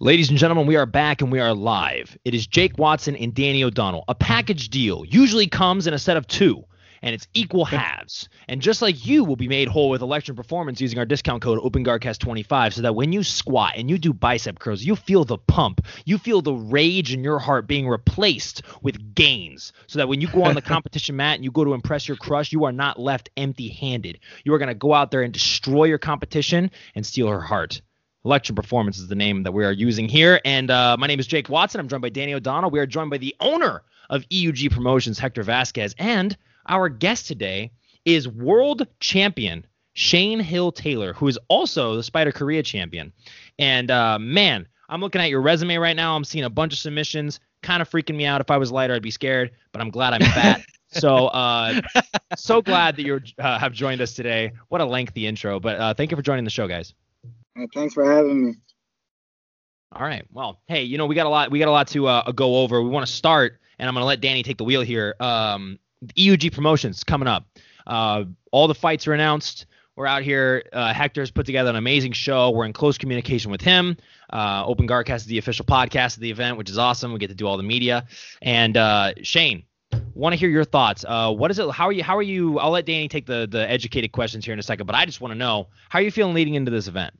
Ladies and gentlemen, we are back and we are live. It is Jake Watson and Danny O'Donnell. A package deal usually comes in a set of two, and it's equal halves. And just like you will be made whole with Election Performance using our discount code OpenGuardCast25 so that when you squat and you do bicep curls, you feel the pump. You feel the rage in your heart being replaced with gains so that when you go on the competition mat and you go to impress your crush, you are not left empty handed. You are going to go out there and destroy your competition and steal her heart. Election Performance is the name that we are using here. And uh, my name is Jake Watson. I'm joined by Danny O'Donnell. We are joined by the owner of EUG Promotions, Hector Vasquez. And our guest today is world champion Shane Hill Taylor, who is also the Spider Korea champion. And uh, man, I'm looking at your resume right now. I'm seeing a bunch of submissions. Kind of freaking me out. If I was lighter, I'd be scared, but I'm glad I'm fat. so uh, so glad that you uh, have joined us today. What a lengthy intro, but uh, thank you for joining the show, guys. Thanks for having me. All right. Well, hey, you know we got a lot we got a lot to uh, go over. We want to start, and I'm gonna let Danny take the wheel here. Um, EUG promotions coming up. Uh, all the fights are announced. We're out here. Uh, Hector's put together an amazing show. We're in close communication with him. Uh, Open Guardcast is the official podcast of the event, which is awesome. We get to do all the media. And uh, Shane, want to hear your thoughts. Uh, what is it? How are you? How are you? I'll let Danny take the the educated questions here in a second, but I just want to know how are you feeling leading into this event.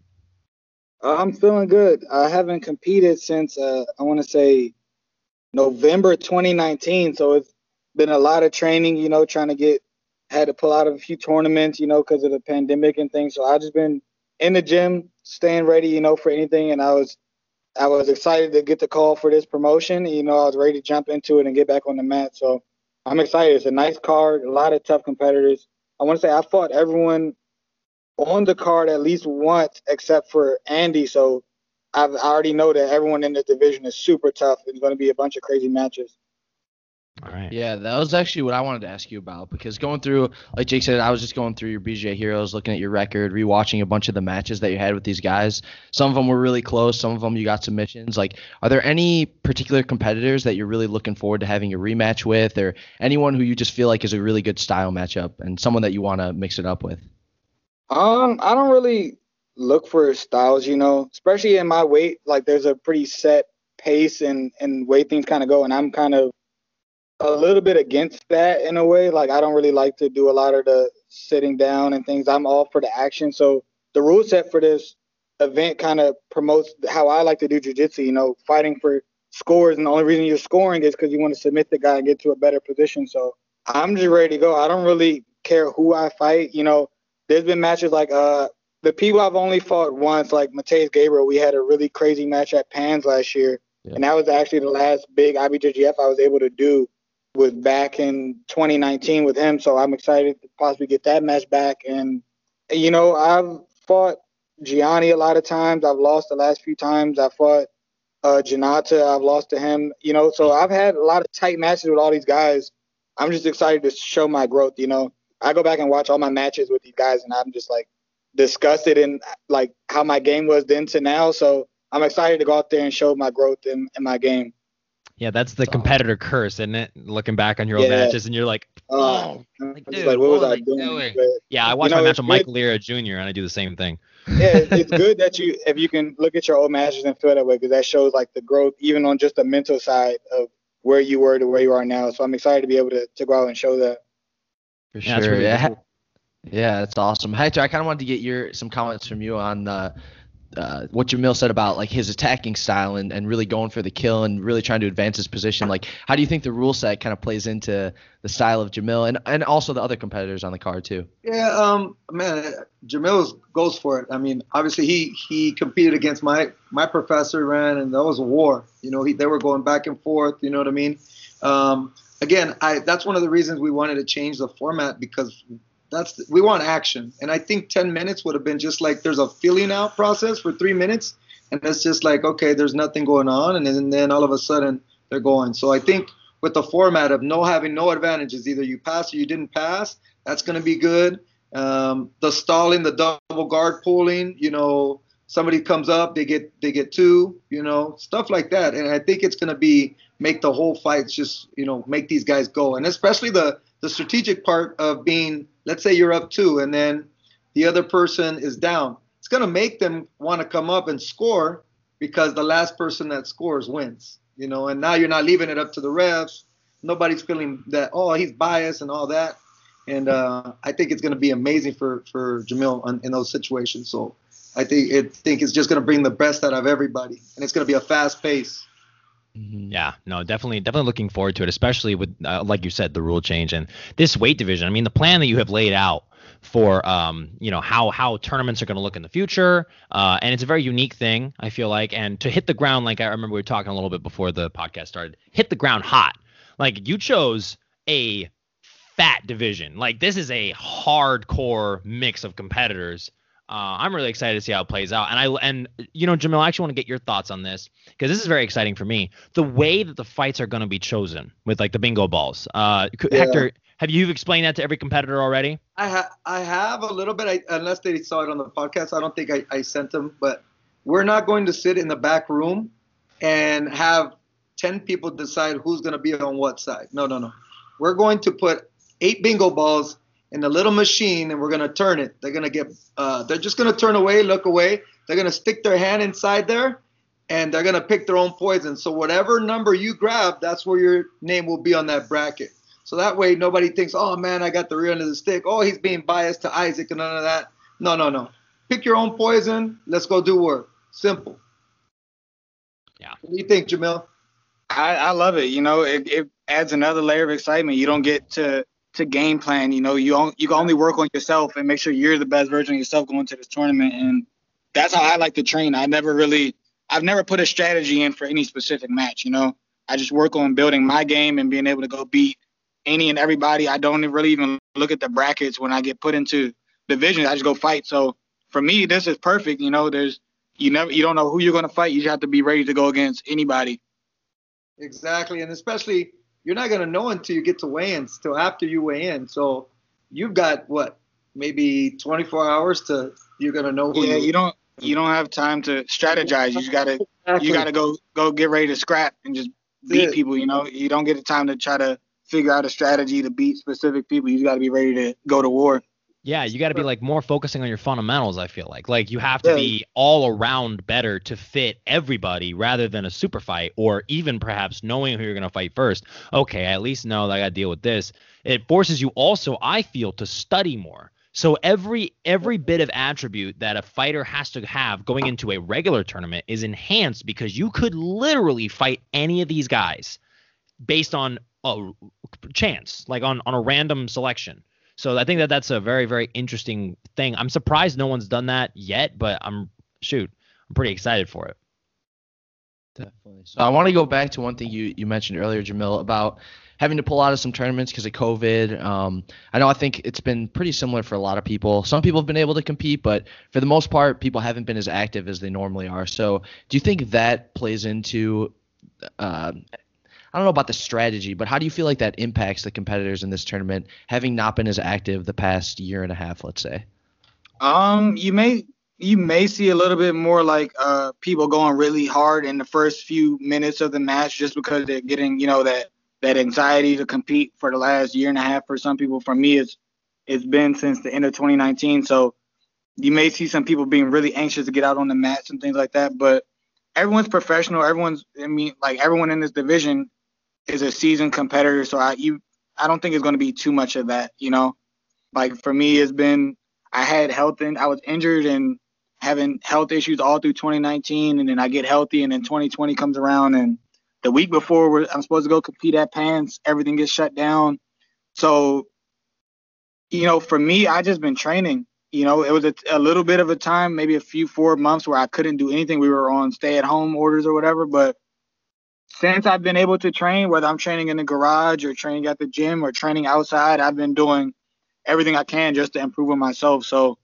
Uh, I'm feeling good. I haven't competed since uh, I want to say November 2019, so it's been a lot of training. You know, trying to get had to pull out of a few tournaments, you know, because of the pandemic and things. So I just been in the gym, staying ready, you know, for anything. And I was I was excited to get the call for this promotion. You know, I was ready to jump into it and get back on the mat. So I'm excited. It's a nice card, a lot of tough competitors. I want to say I fought everyone on the card at least once, except for Andy. So I've, I already know that everyone in this division is super tough. It's going to be a bunch of crazy matches. All right. Yeah, that was actually what I wanted to ask you about because going through, like Jake said, I was just going through your BJJ Heroes, looking at your record, rewatching a bunch of the matches that you had with these guys. Some of them were really close. Some of them you got submissions. Like, are there any particular competitors that you're really looking forward to having a rematch with, or anyone who you just feel like is a really good style matchup and someone that you want to mix it up with? Um, I don't really look for styles, you know, especially in my weight. Like, there's a pretty set pace and and way things kind of go, and I'm kind of a little bit against that in a way. Like, I don't really like to do a lot of the sitting down and things. I'm all for the action. So the rule set for this event kind of promotes how I like to do jujitsu. You know, fighting for scores, and the only reason you're scoring is because you want to submit the guy and get to a better position. So I'm just ready to go. I don't really care who I fight. You know there's been matches like uh the people I've only fought once, like Mateus Gabriel. We had a really crazy match at Pans last year, yeah. and that was actually the last big IBJJF I was able to do. Was back in 2019 with him, so I'm excited to possibly get that match back. And you know, I've fought Gianni a lot of times. I've lost the last few times. I fought uh, Jonnatas. I've lost to him. You know, so I've had a lot of tight matches with all these guys. I'm just excited to show my growth. You know, I go back and watch all my matches with these guys, and I'm just like disgusted in like how my game was then to now. So I'm excited to go out there and show my growth in, in my game. Yeah, that's the competitor curse, isn't it? Looking back on your old matches, and you're like, uh, oh, oh, like, dude, like, what was I doing? doing? But, yeah, I watched you know, my match with Mike Lira Jr. and I do the same thing. yeah, it's good that you if you can look at your old matches and feel that way because that shows like the growth even on just the mental side of where you were to where you are now. So I'm excited to be able to to go out and show that. For yeah, sure. Really yeah. Cool. Yeah, that's awesome. Hector, I kind of wanted to get your some comments from you on uh, uh, what Jamil said about like his attacking style and, and really going for the kill and really trying to advance his position. Like, how do you think the rule set kind of plays into the style of Jamil and, and also the other competitors on the card too? Yeah, um, man, Jamil goes for it. I mean, obviously he he competed against my my professor ran and that was a war. You know, he they were going back and forth. You know what I mean? Um, again, I that's one of the reasons we wanted to change the format because that's we want action. And I think 10 minutes would have been just like there's a feeling out process for three minutes, and it's just like okay, there's nothing going on, and then, and then all of a sudden they're going. So I think with the format of no having no advantages, either you pass or you didn't pass, that's going to be good. Um, the stalling, the double guard pulling, you know, somebody comes up, they get they get two, you know, stuff like that. And I think it's going to be make the whole fight just you know make these guys go and especially the the strategic part of being let's say you're up two and then the other person is down it's going to make them want to come up and score because the last person that scores wins. You know, and now you're not leaving it up to the refs. Nobody's feeling that oh he's biased and all that. And uh, I think it's going to be amazing for for Jamil in, in those situations. So I think it think it's just going to bring the best out of everybody, and it's going to be a fast pace. Mm-hmm. Yeah, no, definitely, definitely looking forward to it, especially with, uh, like you said, the rule change and this weight division. I mean, the plan that you have laid out for, um, you know, how how tournaments are going to look in the future, uh, and it's a very unique thing, I feel like. And to hit the ground, like I remember we were talking a little bit before the podcast started, hit the ground hot. Like you chose a fat division. Like this is a hardcore mix of competitors uh, I'm really excited to see how it plays out. And I and you know, Jamil, I actually want to get your thoughts on this because this is very exciting for me. The way that the fights are going to be chosen with like the bingo balls. Uh, yeah. Hector, have you explained that to every competitor already? I have. I have a little bit. I, unless they saw it on the podcast, I don't think I, I sent them. But we're not going to sit in the back room and have ten people decide who's going to be on what side. No, no, no. We're going to put eight bingo balls in a little machine and we're gonna turn it. They're gonna get uh, they're just gonna turn away, look away. They're gonna stick their hand inside there and they're gonna pick their own poison. So whatever number you grab, that's where your name will be on that bracket. So that way nobody thinks, oh man, I got the rear end of the stick. Oh, he's being biased to Isaac and none of that. No, no, no. Pick your own poison. Let's go do work. Simple. Yeah. What do you think, Jamil? I, I love it. You know, it, it adds another layer of excitement. You don't get to to game plan. You know, you on, you can only work on yourself and make sure you're the best version of yourself going to this tournament. And that's how I like to train. I never really, I've never put a strategy in for any specific match. You know, I just work on building my game and being able to go beat any and everybody. I don't really even look at the brackets when I get put into divisions. I just go fight. So for me, this is perfect. You know, there's you never you don't know who you're gonna fight. You just have to be ready to go against anybody. Exactly, and especially you're not going to know until you get to weigh-ins, till after you weigh in. So you've got what, maybe 24 hours to you're going to know who. Yeah, you, you don't you don't have time to strategize. You got to exactly. you got to go go get ready to scrap and just beat people. You know, you don't get the time to try to figure out a strategy to beat specific people. You got to be ready to go to war. Yeah, you got to be like more focusing on your fundamentals. I feel like like you have to yeah. be all around better to fit everybody rather than a super fight or even perhaps knowing who you're gonna fight first. Okay, I at least know that I got to deal with this. It forces you also, I feel, to study more. So every every bit of attribute that a fighter has to have going into a regular tournament is enhanced because you could literally fight any of these guys based on a chance, like on on a random selection. So I think that that's a very very interesting thing. I'm surprised no one's done that yet, but I'm shoot, I'm pretty excited for it. Definitely. So I want to go back to one thing you you mentioned earlier, Jamil, about having to pull out of some tournaments because of COVID. Um, I know I think it's been pretty similar for a lot of people. Some people have been able to compete, but for the most part, people haven't been as active as they normally are. So do you think that plays into uh, I don't know about the strategy, but how do you feel like that impacts the competitors in this tournament, having not been as active the past year and a half, let's say? Um, you may you may see a little bit more like uh people going really hard in the first few minutes of the match just because they're getting you know that that anxiety to compete for the last year and a half for some people. For me, it's it's been since the end of 2019, so you may see some people being really anxious to get out on the mats and things like that, but everyone's professional. Everyone's, I mean, like everyone in this division is a seasoned competitor, so I you I don't think it's going to be too much of that. You know, like for me, it's been I had health and I was injured and having health issues all through 2019, and then I get healthy, and then 2020 comes around, and the week before I'm supposed to go compete at Pans, everything gets shut down. So, you know, for me, I just been training. You know, it was a, a little bit of a time, maybe a few four months where I couldn't do anything. We were on stay-at-home orders or whatever, but since I've been able to train, whether I'm training in the garage or training at the gym or training outside, I've been doing everything I can just to improve on myself. So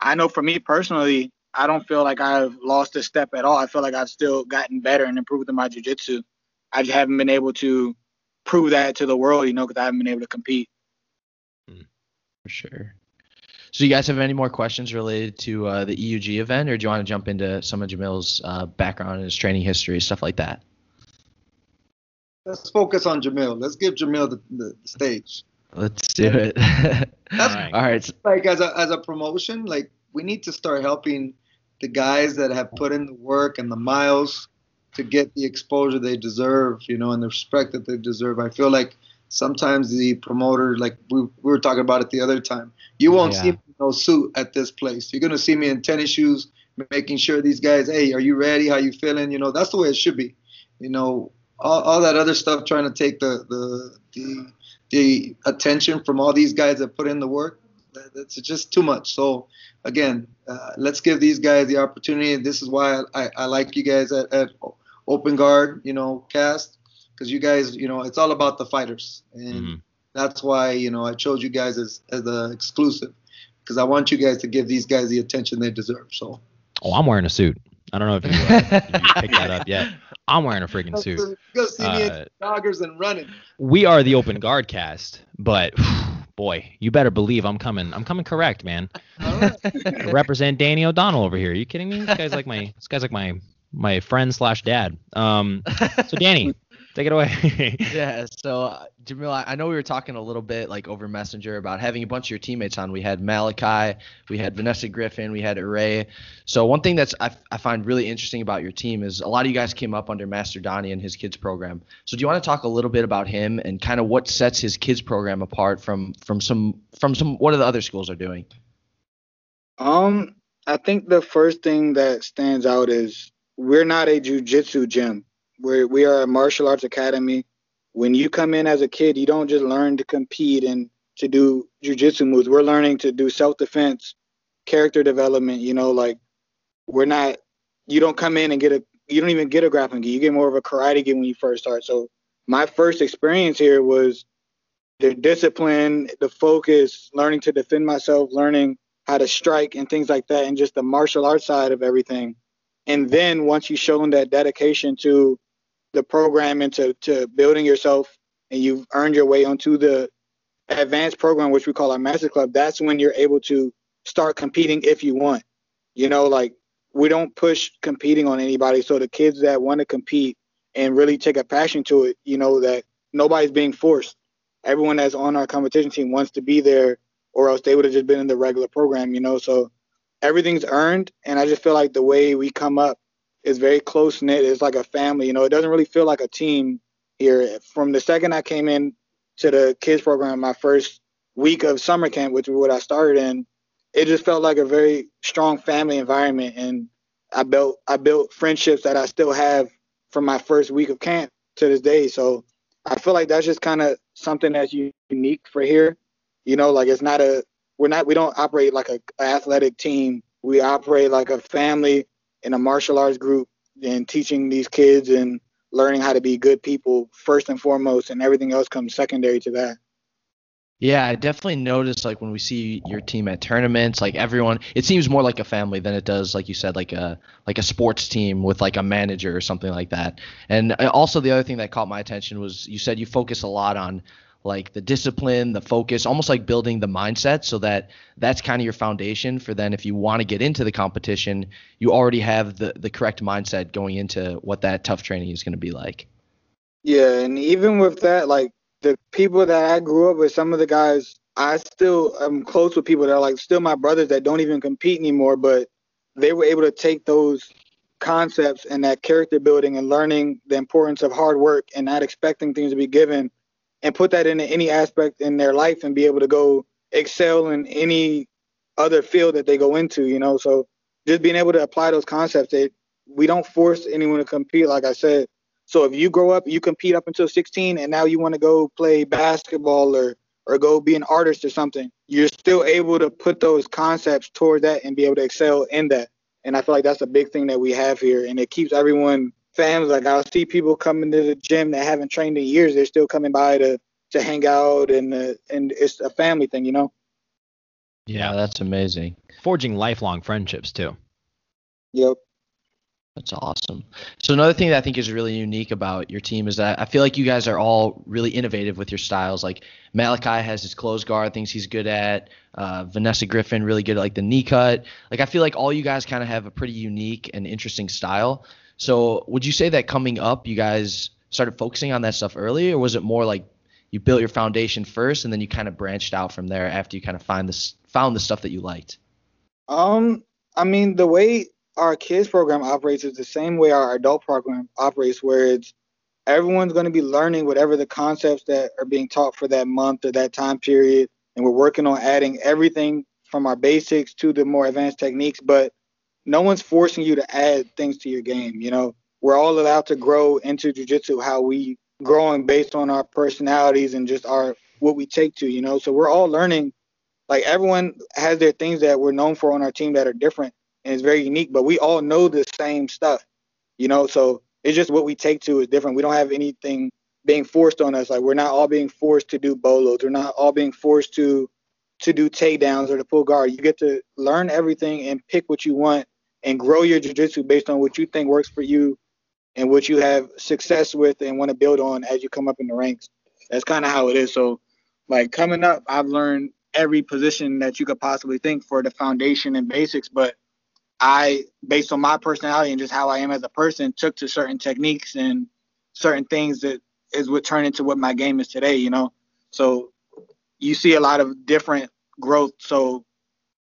I know for me personally, I don't feel like I've lost a step at all. I feel like I've still gotten better and improved in my jiu-jitsu. I just haven't been able to prove that to the world, you know, because I haven't been able to compete. Hmm. For sure. So you guys have any more questions related to uh, the EUG event, or do you want to jump into some of Jamil's uh, background and his training history, stuff like that? Let's focus on Jamil. Let's give Jamil the, the stage. Let's do it. That's All right. All right. Like as a as a promotion, like we need to start helping the guys that have put in the work and the miles to get the exposure they deserve, you know, and the respect that they deserve. I feel like sometimes the promoter, like we, we were talking about it the other time, you won't yeah. see me in no suit at this place. You're gonna see me in tennis shoes, making sure these guys, hey, are you ready? How you feeling? You know, that's the way it should be. You know, all, all that other stuff trying to take the the the the attention from all these guys that put in the work. That's just too much. So again, uh, let's give these guys the opportunity. This is why I, I, I like you guys at, at Open Guard, you know, cast because you guys, you know, it's all about the fighters, and mm-hmm. that's why you know I chose you guys as as the exclusive because I want you guys to give these guys the attention they deserve. So. Oh, I'm wearing a suit. I don't know if you, uh, if you picked that up yet. I'm wearing a freaking suit. Go see me uh, joggers and running. We are the open guard cast, but boy, you better believe I'm coming. I'm coming correct, man. represent Danny O'Donnell over here. Are you kidding me? This guy's like my this guy's like my my friend slash dad. Um, so Danny, Take it away. yeah. So, uh, Jamil, I know we were talking a little bit like over Messenger about having a bunch of your teammates on. We had Malachi, we had Vanessa Griffin, we had Array. So, one thing that's I, I find really interesting about your team is a lot of you guys came up under Master Donnie and his kids program. So, do you want to talk a little bit about him and kind of what sets his kids program apart from from some from some what are the other schools are doing? Um, I think the first thing that stands out is we're not a jujitsu gym we're, we are a martial arts academy. When you come in as a kid, you don't just learn to compete and to do jujitsu moves. We're learning to do self defense, character development. You know, like we're not. You don't come in and get a. You don't even get a grappling gi. You get more of a karate gi when you first start. So my first experience here was the discipline, the focus, learning to defend myself, learning how to strike and things like that, and just the martial arts side of everything. And then once you've shown that dedication to the program into to building yourself and you've earned your way onto the advanced program, which we call our master club, that's when you're able to start competing if you want. You know, like we don't push competing on anybody. So the kids that want to compete and really take a passion to it, you know, that nobody's being forced. Everyone that's on our competition team wants to be there, or else they would have just been in the regular program, you know. So everything's earned, and I just feel like the way we come up is very close knit. It's like a family. You know, it doesn't really feel like a team here. From the second I came in to the kids program, my first week of summer camp, which is what I started in, it just felt like a very strong family environment. And I built I built friendships that I still have from my first week of camp to this day. So I feel like that's just kind of something that's unique for here. You know, like it's not a we're not we don't operate like a, a athletic team. We operate like a family in a martial arts group and teaching these kids and learning how to be good people first and foremost and everything else comes secondary to that. Yeah i definitely noticed like when we see your team at tournaments like everyone it seems more like a family than it does like you said like a like a sports team with like a manager or something like that. And uh, also the other thing that caught my attention was you said you focus a lot on like the discipline, the focus, almost like building the mindset so that that's kind of your foundation for then if you want to get into the competition, you already have the the correct mindset going into what that tough training is going to be like. Yeah, and even with that, like the people that I grew up with, some of the guys I still am close with people that are like still my brothers that don't even compete anymore, but they were able to take those concepts and that character building and learning the importance of hard work and not expecting things to be given and put that into any aspect in their life and be able to go excel in any other field that they go into, you know. So just being able to apply those concepts that we don't force anyone to compete, like I said. So if you grow up, you compete up until 16, and now you want to go play basketball or or go be an artist or something, you're still able to put those concepts toward that and be able to excel in that. And I feel like that's a big thing that we have here, and it keeps everyone fans. Like I'll see people coming to the gym that haven't trained in years. They're still coming by to to hang out and uh, and it's a family thing, you know. Yeah, that's amazing. Forging lifelong friendships too. Yep. That's awesome. So another thing that I think is really unique about your team is that I feel like you guys are all really innovative with your styles. Like Malachi has his closed guard, things he's good at. Uh, Vanessa Griffin really good at like the knee cut. Like I feel like all you guys kind of have a pretty unique and interesting style. So would you say that coming up, you guys started focusing on that stuff early, or was it more like you built your foundation first and then you kind of branched out from there after you kind of find this found the stuff that you liked? Um, I mean, the way our kids program operates is the same way our adult program operates, where it's everyone's going to be learning whatever the concepts that are being taught for that month or that time period, and we're working on adding everything from our basics to the more advanced techniques. But no one's forcing you to add things to your game. You know, we're all allowed to grow into jujitsu how we growing based on our personalities and just our what we take to. You know, so we're all learning. Like everyone has their things that we're known for on our team that are different and it's very unique, but we all know the same stuff. You know, so it's just what we take to is different. We don't have anything being forced on us. Like we're not all being forced to do bolos. We're not all being forced to to do takedowns or to pull guard. You get to learn everything and pick what you want and grow your jiu-jitsu based on what you think works for you and what you have success with and want to build on as you come up in the ranks. That's kind of how it is. So, like coming up, I've learned every position that you could possibly think for the foundation and basics, but I, based on my personality and just how I am as a person, took to certain techniques and certain things that is what turned into what my game is today, you know? So you see a lot of different growth. So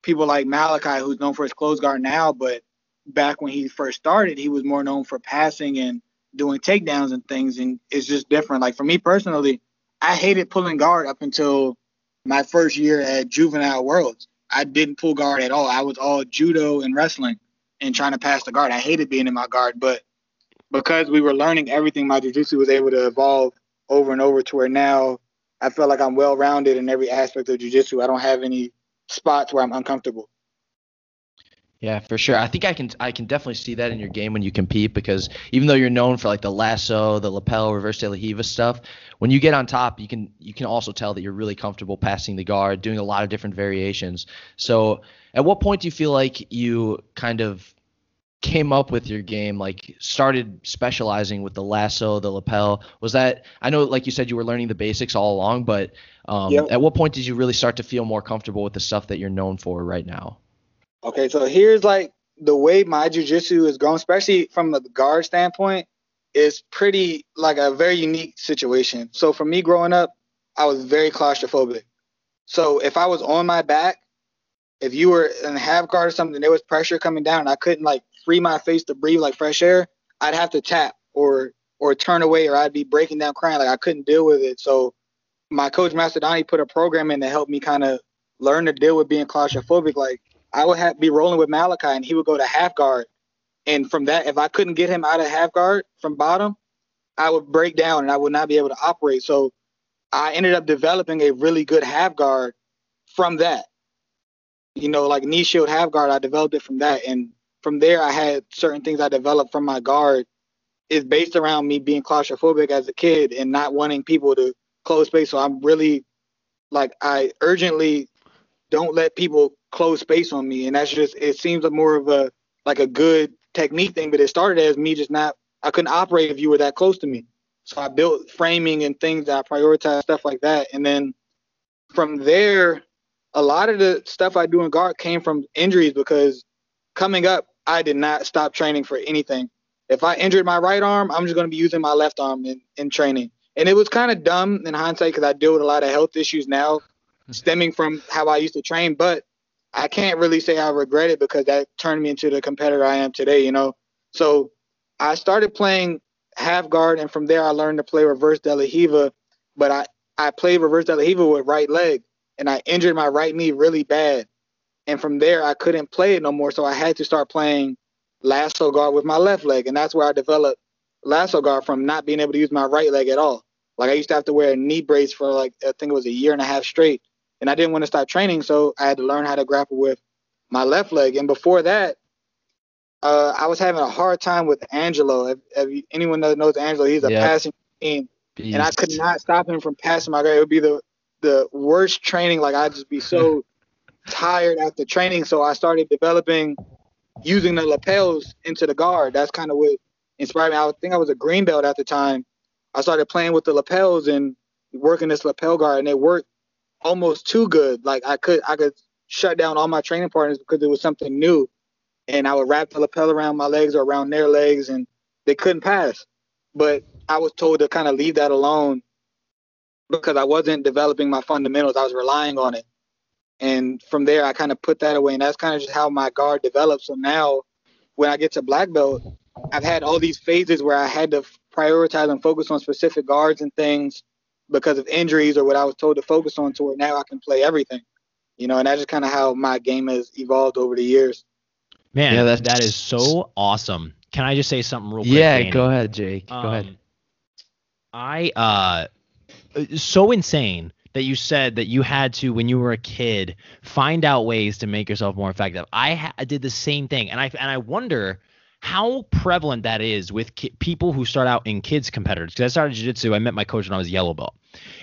people like Malachi, who's known for his close guard now, but back when he first started, he was more known for passing and doing takedowns and things. And it's just different. Like for me personally, I hated pulling guard up until my first year at Juvenile Worlds. I didn't pull guard at all. I was all judo and wrestling and trying to pass the guard. I hated being in my guard, but because we were learning everything, my jiu-jitsu was able to evolve over and over to where now I feel like I'm well rounded in every aspect of jiu-jitsu. I don't have any spots where I'm uncomfortable. Yeah, for sure. I think I can I can definitely see that in your game when you compete because even though you're known for like the lasso, the lapel, reverse de la Riva stuff, when you get on top, you can you can also tell that you're really comfortable passing the guard, doing a lot of different variations. So, at what point do you feel like you kind of came up with your game like started specializing with the lasso the lapel was that i know like you said you were learning the basics all along but um, yep. at what point did you really start to feel more comfortable with the stuff that you're known for right now Okay, so here's like the way my jujitsu is going, especially from the guard standpoint, is pretty like a very unique situation. So for me growing up, I was very claustrophobic. So if I was on my back, if you were in half guard or something, there was pressure coming down, and I couldn't like free my face to breathe like fresh air, I'd have to tap or or turn away, or I'd be breaking down crying. Like I couldn't deal with it. So my coach Master Donnie put a program in to help me kind of learn to deal with being claustrophobic. Like I would have be rolling with Malachi and he would go to half guard. And from that, if I couldn't get him out of half guard from bottom, I would break down and I would not be able to operate. So I ended up developing a really good half guard from that. You know, like knee shield half guard, I developed it from that. And from there, I had certain things I developed from my guard is based around me being claustrophobic as a kid and not wanting people to close space. So I'm really like I urgently don't let people close space on me, and that's just it seems more of a like a good technique thing, but it started as me just not I couldn't operate if you were that close to me. So I built framing and things that I prioritize stuff like that, and then from there, a lot of the stuff I do in guard came from injuries because coming up, I did not stop training for anything. If I injured my right arm, I'm just going to be using my left arm in, in training. And it was kind of dumb in hindsight because I deal with a lot of health issues now mm-hmm. stemming from how I used to train. But I can't really say I regret it because that turned me into the competitor I am today, you know. So I started playing half guard, and from there I learned to play reverse de la Riva. But I I played reverse de la Riva with right leg, and I injured my right knee really bad. And from there I couldn't play it no more, so I had to start playing lasso guard with my left leg, and that's where I developed lasso guard from not being able to use my right leg at all. Like I used to have to wear a knee brace for like I think it was a year and a half straight and I didn't want to stop training, so I had to learn how to grapple with my left leg. And before that, uh, I was having a hard time with Angelo. If, if anyone that knows Angelo, he's a yep. passing team, Beast. and I could not stop him from passing my guy. It would be the the worst training. Like I'd just be so tired after training. So I started developing using the lapels into the guard. That's kind of what inspired me. I think I was a green belt at the time. I started playing with the lapels and working this lapel guard, and it worked almost too good. Like I could I could shut down all my training partners because it was something new, and I would wrap the lapel around my legs or around their legs, and they couldn't pass. But I was told to kind of leave that alone because I wasn't developing my fundamentals. I was relying on it, and from there I kind of put that away, and that's kind of just how my guard developed. So now when I get to black belt, I've had all these phases where I had to prioritize and focus on specific guards and things because of injuries or what I was told to focus on to where now I can play everything. You know, and that's just kind of how my game has evolved over the years. Man, yeah, that's, that is so awesome. Can I just say something real quick? Yeah, Danny? go ahead, Jake. Um, go ahead. Um, I uh so insane that you said that you had to when you were a kid find out ways to make yourself more effective. I ha- did the same thing, and I and I wonder how prevalent that is with ki- people who start out in kids competitors. Because I started jiu-jitsu, I met my coach when I was yellow belt,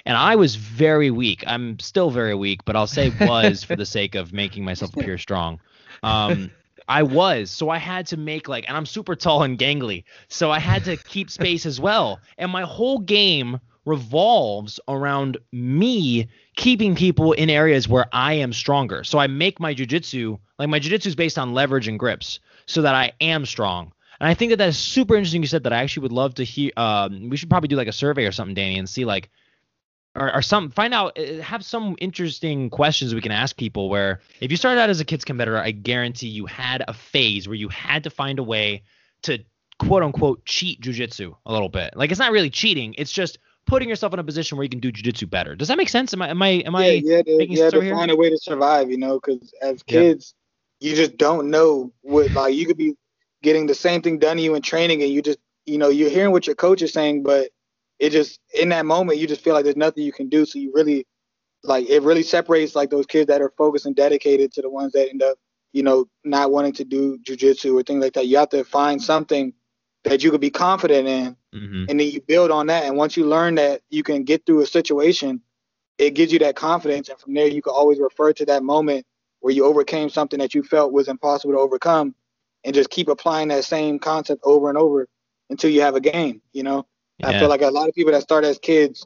and I was very weak. I'm still very weak, but I'll say was for the sake of making myself appear strong. Um, I was. So I had to make like, and I'm super tall and gangly. So I had to keep space as well. And my whole game revolves around me keeping people in areas where I am stronger. So I make my jujitsu, like my jujitsu is based on leverage and grips so that I am strong. And I think that that is super interesting. You said that I actually would love to hear. Um, we should probably do like a survey or something, Danny, and see like or, or some find out uh, have some interesting questions we can ask people where if you started out as a kids competitor i guarantee you had a phase where you had to find a way to quote unquote cheat jujitsu a little bit like it's not really cheating it's just putting yourself in a position where you can do jujitsu better does that make sense am i am i am yeah, i yeah, to, making yeah, to here? find a way to survive you know because as kids you just don't know what like you could be getting the same thing done to you in training and you just you know you're hearing what your coach is saying but it just in that moment you just feel like there's nothing you can do. So you really like it really separates like those kids that are focused and dedicated to the ones that end up, you know, not wanting to do jujitsu or things like that. You have to find something that you could be confident in mm-hmm. and then you build on that. And once you learn that you can get through a situation, it gives you that confidence. And from there you can always refer to that moment where you overcame something that you felt was impossible to overcome and just keep applying that same concept over and over until you have a game, you know? Yeah. I feel like a lot of people that start as kids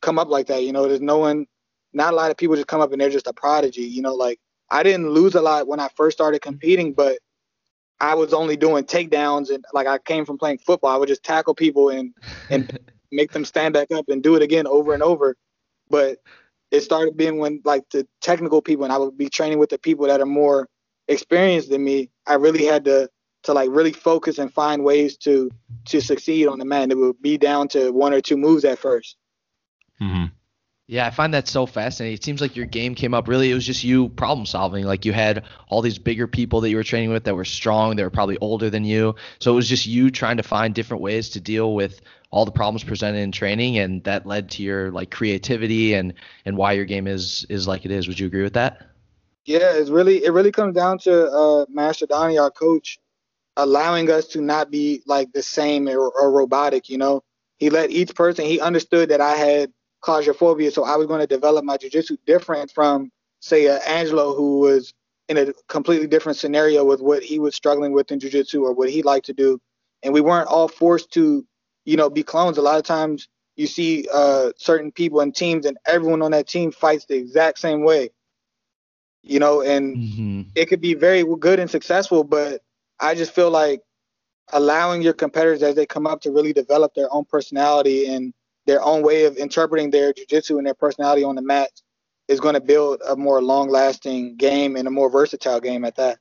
come up like that. You know, there's no one, not a lot of people just come up and they're just a prodigy. You know, like I didn't lose a lot when I first started competing, but I was only doing takedowns and like I came from playing football. I would just tackle people and and make them stand back up and do it again over and over. But it started being when like the technical people and I would be training with the people that are more experienced than me. I really had to to like really focus and find ways to to succeed on the mat. It would be down to one or two moves at 1st mm-hmm. Yeah, I find that so fascinating. It seems like your game came up really. It was just you problem solving. Like you had all these bigger people that you were training with that were strong. They were probably older than you. So it was just you trying to find different ways to deal with all the problems presented in training, and that led to your like creativity and and why your game is is like it is. Would you agree with that? Yeah, it's really it really comes down to uh, Master Donnie, our coach allowing us to not be like the same or, or robotic, you know. He let each person, he understood that I had claustrophobia, so I was going to develop my jujitsu different from, say, uh, Angelo, who was in a completely different scenario with what he was struggling with in jujitsu or what he liked to do. And we weren't all forced to, you know, be clones. A lot of times you see uh, certain people and teams, and everyone on that team fights the exact same way, you know, and mm-hmm. it could be very good and successful, but I just feel like allowing your competitors as they come up to really develop their own personality and their own way of interpreting their jiu-jitsu and their personality on the mat is going to build a more long-lasting game and a more versatile game at that.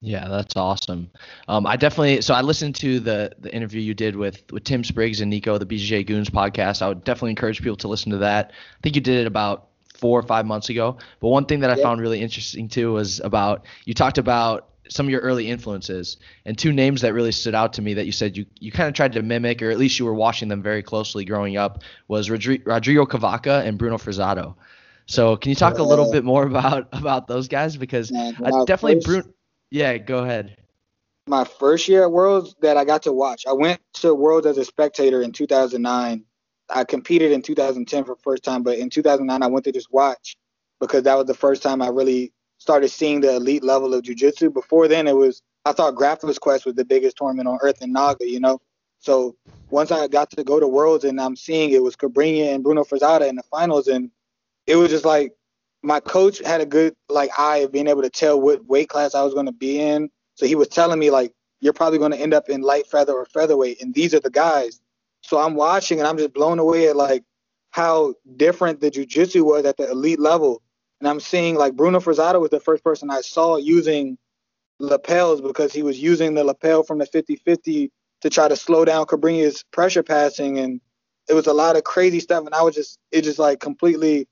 Yeah, that's awesome. Um, I definitely so I listened to the the interview you did with with Tim Spriggs and Nico, the BJJ Goons podcast. I would definitely encourage people to listen to that. I think you did it about four or five months ago. But one thing that I found really interesting too was about you talked about some of your early influences and two names that really stood out to me that you said you, you kind of tried to mimic or at least you were watching them very closely growing up was Rodrigo Cavaca and Bruno Frazatto. So can you talk a little bit more about about those guys because I definitely first, Bruno. Yeah, go ahead. My first year at Worlds that I got to watch. I went to Worlds as a spectator in 2009. I competed in 2010 for the first time, but in 2009 I went to just watch because that was the first time I really started seeing the elite level of jujitsu. Before then, it was I thought Grappler's Quest was the biggest tournament on earth in Naga, you know. So once I got to go to Worlds and I'm seeing it was Cobrinha and Bruno Frazatto in the finals, and it was just like my coach had a good like eye of being able to tell what weight class I was going to be in. So he was telling me like you're probably going to end up in light feather or featherweight, and these are the guys. So I'm watching and I'm just blown away at like how different the jujitsu was at the elite level and I'm seeing like Bruno Frazatto was the first person I saw using lapels because he was using the lapel from the 50-50 to try to slow down Cobrinha's pressure passing and it was a lot of crazy stuff and I was just it just like completely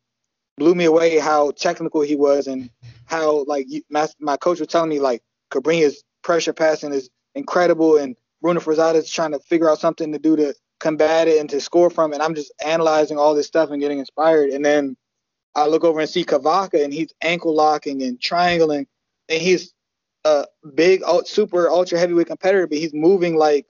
blew me away how technical he was and how like my, coach was telling me like Cobrinha's pressure passing is incredible and Bruno Frazatto is trying to figure out something to do to combat it and to score from it. And I'm just analyzing all this stuff and getting inspired. And then I look over and see Cavaca, and he's ankle locking and triangling and he's a big, super ultra heavyweight competitor, but he's moving like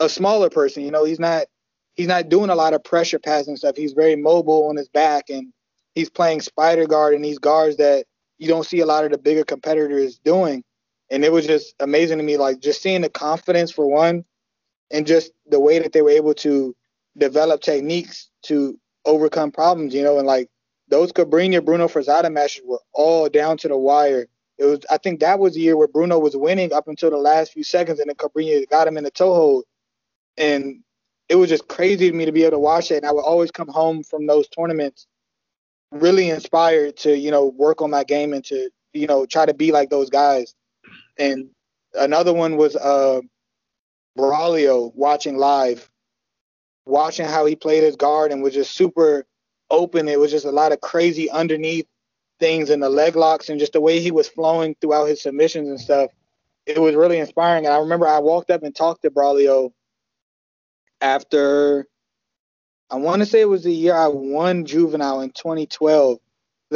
a smaller person. You know, he's not he's not doing a lot of pressure passing stuff. He's very mobile on his back and he's playing spider guard and these guards that you don't see a lot of the bigger competitors doing. And it was just amazing to me, like just seeing the confidence for one, and just the way that they were able to develop techniques to overcome problems, you know, and like those Cobrinha Bruno Frazatto matches were all down to the wire. It was I think that was the year where Bruno was winning up until the last few seconds and then Cobrinha got him in the toe hold. And it was just crazy to me to be able to watch it. And I would always come home from those tournaments really inspired to, you know, work on my game and to, you know, try to be like those guys. And another one was uh Braulio watching live, watching how he played his guard and was just super open. It was just a lot of crazy underneath things and the leg locks and just the way he was flowing throughout his submissions and stuff. It was really inspiring. And I remember I walked up and talked to Braulio after I want to say it was the year I won juvenile in 2012.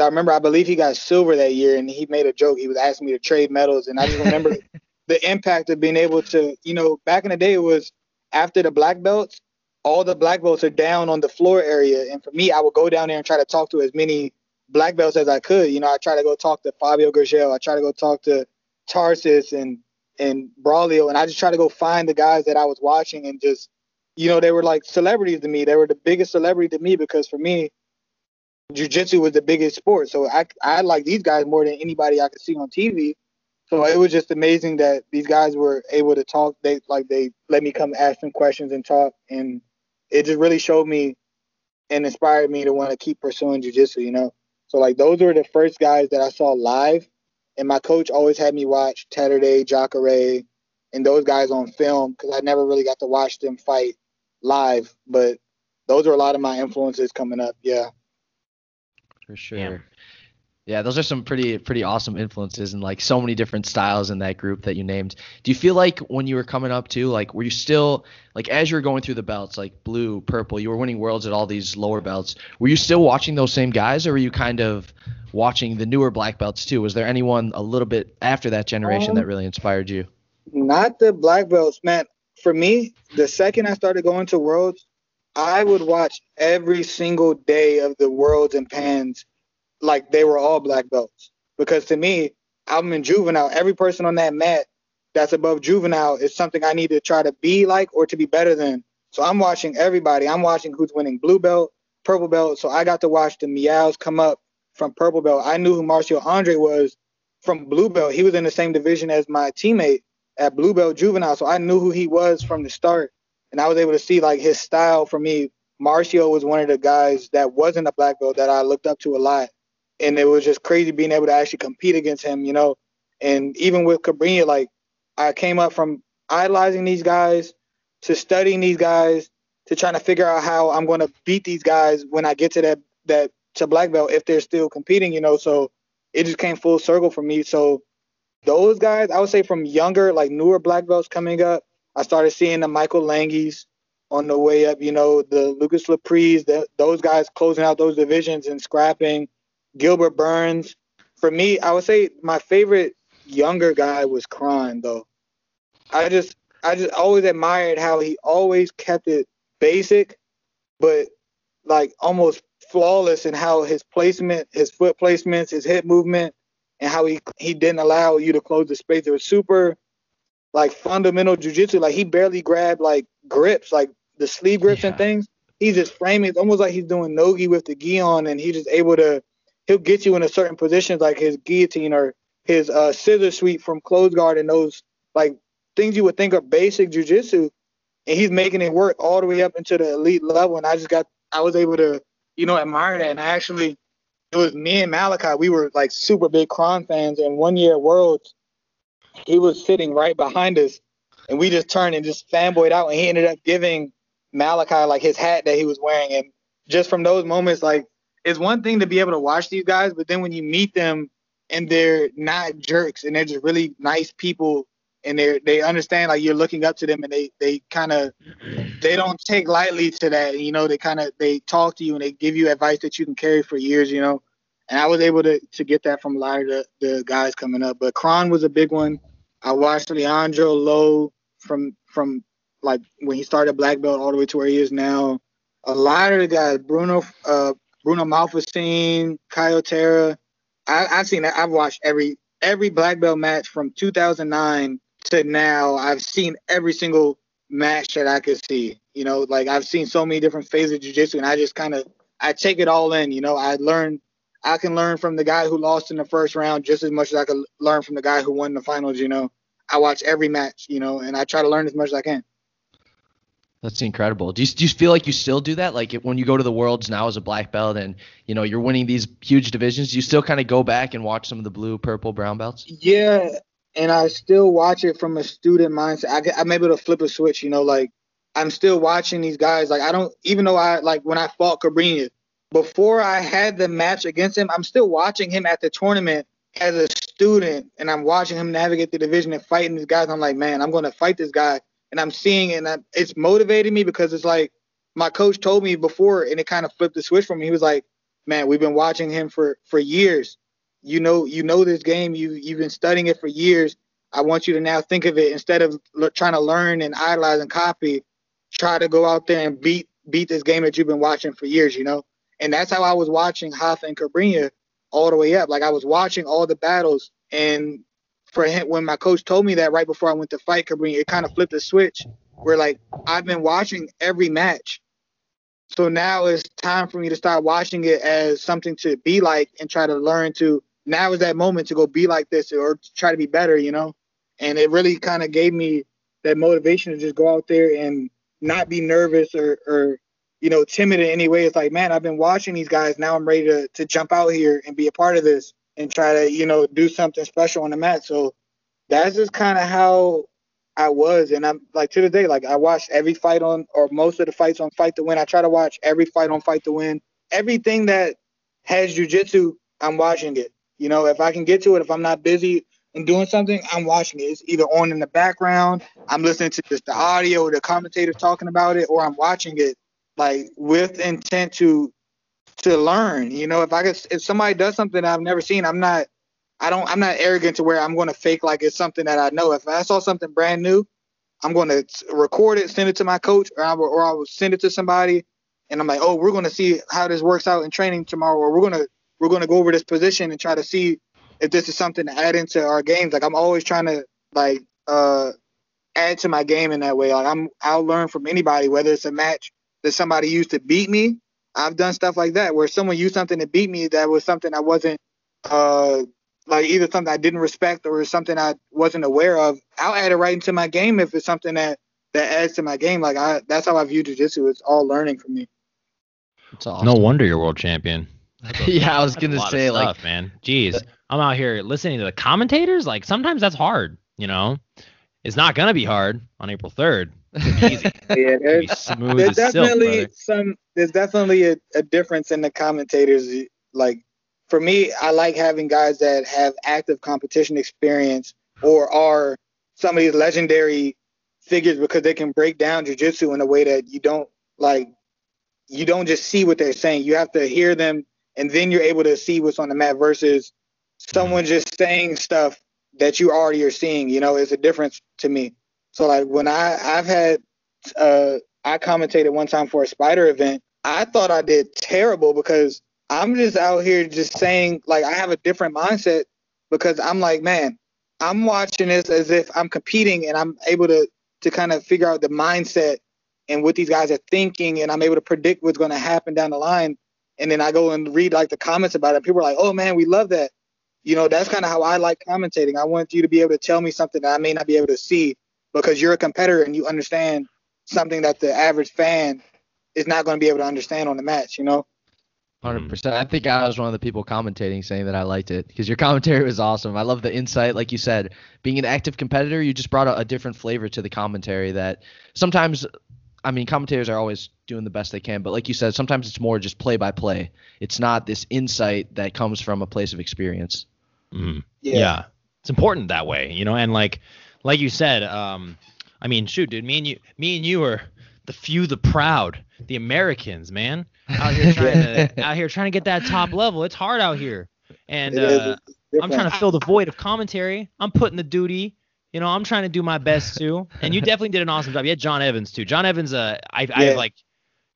I remember I believe he got silver that year and he made a joke. He was asking me to trade medals and I just remember the impact of being able to, you know, back in the day it was after the black belts, all the black belts are down on the floor area. And for me, I would go down there and try to talk to as many black belts as I could. You know, I try to go talk to Fabio Gurgel. I try to go talk to Tarsis and and Braulio, and I just try to go find the guys that I was watching and just, you know, they were like celebrities to me. They were the biggest celebrity to me because for me, jiu-jitsu was the biggest sport. So I I like these guys more than anybody I could see on TV. So it was just amazing that these guys were able to talk. They like they let me come ask them questions and talk, and it just really showed me and inspired me to want to keep pursuing jujitsu. You know, so like those were the first guys that I saw live, and my coach always had me watch Day, Jacare, and those guys on film because I never really got to watch them fight live. But those are a lot of my influences coming up. Yeah. For sure. Yeah. Yeah, those are some pretty pretty awesome influences and like so many different styles in that group that you named. Do you feel like when you were coming up too, like were you still like as you were going through the belts, like blue, purple, you were winning worlds at all these lower belts. Were you still watching those same guys, or were you kind of watching the newer black belts too? Was there anyone a little bit after that generation um, that really inspired you? Not the black belts, man. For me, the second I started going to worlds, I would watch every single day of the worlds and pans like they were all black belts. Because to me, I'm in juvenile. Every person on that mat that's above juvenile is something I need to try to be like or to be better than. So I'm watching everybody. I'm watching who's winning blue belt, purple belt. So I got to watch the Miyaos come up from purple belt. I knew who Marcio Andre was from blue belt. He was in the same division as my teammate at blue belt juvenile. So I knew who he was from the start. And I was able to see like his style for me. Marcio was one of the guys that wasn't a black belt that I looked up to a lot and it was just crazy being able to actually compete against him, you know. And even with Cobrinha, like I came up from idolizing these guys to studying these guys to trying to figure out how I'm going to beat these guys when I get to that that to black belt if they're still competing, you know. So it just came full circle for me. So those guys, I would say from younger, like newer black belts coming up, I started seeing the Michael Langhis on the way up, you know, the Lucas Lepris, the, those guys closing out those divisions and scrapping Gilbert Burns. For me, I would say my favorite younger guy was Kron though. I just I just always admired how he always kept it basic, but like almost flawless in how his placement, his foot placements, his hip movement, and how he he didn't allow you to close the space. It was super like fundamental jujitsu. Like he barely grabbed like grips, like the sleeve grips yeah. and things. He's just framing. It's almost like he's doing nogi with the gi on, and he's just able to he'll get you in a certain positions like his guillotine or his uh, scissor sweep from close guard and those like things you would think are basic jujitsu, and he's making it work all the way up into the elite level. And I just got I was able to you know admire that. And I actually it was me and Malachi we were like super big Kron fans. And one year at Worlds, he was sitting right behind us, and we just turned and just fanboyed out, and he ended up giving Malachi like his hat that he was wearing, and just from those moments, like it's one thing to be able to watch these guys, but then when you meet them and they're not jerks and they're just really nice people and they they understand like you're looking up to them and they they kind of they don't take lightly to that you know they kind of they talk to you and they give you advice that you can carry for years you know? And I was able to to get that from a lot of the, the guys coming up but Kron was a big one. I watched Leandro Lo from from like when he started black belt all the way to where he is now. A lot of the guys Bruno uh Bruno Malfacine Caio Terra I, I've seen that I've watched every every black belt match from 2009 to now, I've seen every single match that I could see. You know, like I've seen so many different phases of jiu-jitsu, and I just kind of I take it all in. You know, I learn. I can learn from the guy who lost in the first round just as much as I can learn from the guy who won the finals. You know, I watch every match. You know, and I try to learn as much as I can. That's incredible. Do you, do you feel like you still do that? Like when you go to the worlds now as a black belt and you know you're winning these huge divisions, you still kind of go back and watch some of the blue, purple, brown belts? Yeah, and I still watch it from a student mindset. I, I'm able to flip a switch, you know, like I'm still watching these guys. Like I don't, even though I like when I fought Cobrinha, before I had the match against him, I'm still watching him at the tournament as a student, and I'm watching him navigate the division and fighting these guys. I'm like, man, I'm going to fight this guy, and I'm seeing, and I, it's motivating me because it's like my coach told me before, and it kind of flipped the switch for me. He was like, man, we've been watching him for for years. You know you know this game. You you've been studying it for years. I want you to now think of it. Instead of l- trying to learn and idolize and copy try to go out there and beat beat this game that you've been watching for years you know? And that's how i was watching Hoffa and Cobrinha all the way up. Like i was watching all the battles and for him when my coach told me that right before i went to fight Cobrinha, it kind of flipped the switch where like i've been watching every match so now it's time for me to start watching it as something to be like and try to learn to now is that moment to go be like this or try to be better, you know? And it really kind of gave me that motivation to just go out there and not be nervous or, or you know, timid in any way. It's like, man, I've been watching these guys. Now I'm ready to, to jump out here and be a part of this and try to, you know, do something special on the mat. So that's just kind of how I was. And I'm like to the day, like I watched every fight on, or most of the fights on Fight to Win. I try to watch every fight on Fight to Win. Everything that has jujitsu, I'm watching it. You know, if I can get to it, if I'm not busy and doing something, I'm watching it. It's either on in the background, I'm listening to just the audio the commentators talking about it, or I'm watching it like with intent to to learn. You know, if I could, if somebody does something I've never seen, I'm not, I don't, I'm not arrogant to where I'm going to fake like it's something that I know. If I saw something brand new, I'm going to record it, send it to my coach, or I will, or I will send it to somebody, and I'm like, oh, we're going to see how this works out in training tomorrow, or we're going to we're going to go over this position and try to see if this is something to add into our games. Like I'm always trying to like uh add to my game in that way. Like I'm I'll learn from anybody, whether it's a match that somebody used to beat me. I've done stuff like that where someone used something to beat me that was something I wasn't uh like either something I didn't respect or something I wasn't aware of. I'll add it right into my game if it's something that that adds to my game. Like I that's how I view jiu-jitsu. It's all learning for me. It's awesome. No wonder you're world champion. yeah, I was gonna say like, man, jeez, I'm out here listening to the commentators. Like sometimes that's hard, you know. It's not gonna be hard on April 3rd. Easy. yeah, there's, there's definitely silk, some. There's definitely a, a difference in the commentators. Like for me, I like having guys that have active competition experience or are some of these legendary figures because they can break down jujitsu in a way that you don't like. You don't just see what they're saying. You have to hear them and then you're able to see what's on the map versus someone just saying stuff that you already are seeing. You know, it's a difference to me. So like when I I've had uh I commentated one time for a spider event. I thought I did terrible because I'm just out here just saying like I have a different mindset because I'm like, man, I'm watching this as if I'm competing and I'm able to to kind of figure out the mindset and what these guys are thinking and I'm able to predict what's going to happen down the line and then I go and read like the comments about it. People are like, "Oh man, we love that." You know, that's kind of how I like commentating. I want you to be able to tell me something that I may not be able to see because you're a competitor and you understand something that the average fan is not going to be able to understand on the match. You know. Hundred percent. I think I was one of the people commentating saying that I liked it because your commentary was awesome. I love the insight, like you said. Being an active competitor, you just brought a, a different flavor to the commentary that sometimes I mean, commentators are always doing the best they can, but like you said, sometimes it's more just play by play. It's not this insight that comes from a place of experience. Mm-hmm. Yeah. yeah. it's important that way, you know. And like, like you said, um, I mean, shoot, dude, me and you, me and you are the few, the proud, the Americans, man, out here trying to, out here trying to get that top level. It's hard out here, and uh, I'm trying to fill the void of commentary. I'm putting the duty you know, I'm trying to do my best too. And you definitely did an awesome job. You had John Evans too. John Evans, uh, I, yeah. I have like,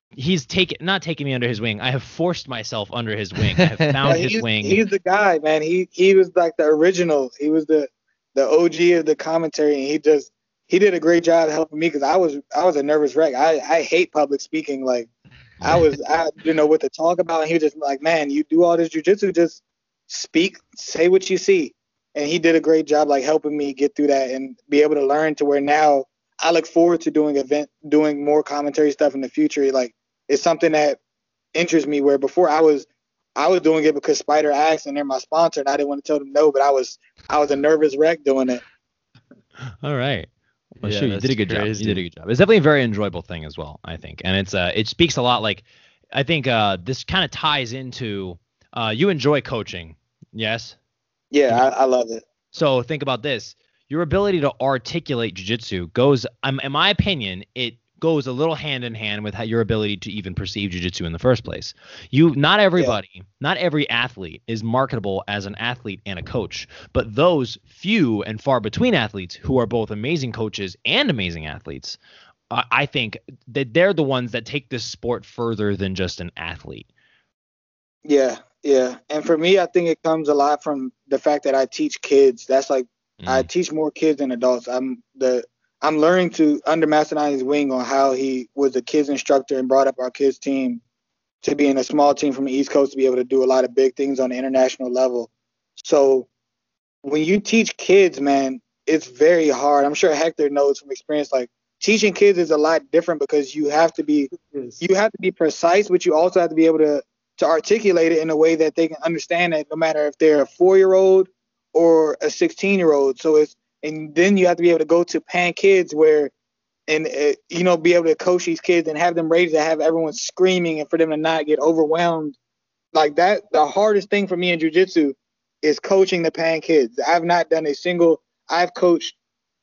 he's taken not taking me under his wing. I have forced myself under his wing. I have found yeah, his wing. He's the guy, man. He he was like the original. He was the the OG of the commentary, and he just he did a great job helping me because I was I was a nervous wreck. I I hate public speaking. Like I was I didn't know what to talk about, and he was just like, man, you do all this jujitsu, just speak, say what you see and he did a great job like helping me get through that and be able to learn to where now I look forward to doing event doing more commentary stuff in the future. Like it's something that interests me where before I was I was doing it because Spider asked and they're my sponsor and I didn't want to tell them no, but I was I was a nervous wreck doing it. All right. Well, yeah, shoot, you did a good crazy. job. You did a good job. It's definitely a very enjoyable thing as well, I think, and it's uh, it speaks a lot. Like, I think uh, this kind of ties into uh, you enjoy coaching, yes? Yeah, I, I love it. So think about this: your ability to articulate jujitsu goes, um, in my opinion, it goes a little hand in hand with how your ability to even perceive jiu-jitsu in the first place. You not everybody, yeah. not every athlete is marketable as an athlete and a coach, but those few and far between athletes who are both amazing coaches and amazing athletes, uh, I think that they're the ones that take this sport further than just an athlete. Yeah, yeah, and for me, I think it comes a lot from the fact that I teach kids. That's like mm. I teach more kids than adults. I'm the I'm learning to under Master Nine's wing on how he was a kids instructor and brought up our kids team to be in a small team from the East Coast to be able to do a lot of big things on the international level. So when you teach kids, man, it's very hard. I'm sure Hector knows from experience. Like teaching kids is a lot different because you have to be you have to be precise, but you also have to be able to to articulate it in a way that they can understand it no matter if they're a four year old or a 16 year old. So it's, and then you have to be able to go to pan kids where, and, uh, you know, be able to coach these kids and have them ready to have everyone screaming and for them to not get overwhelmed. Like that, the hardest thing for me in jujitsu is coaching the pan kids. I've not done a single, I've coached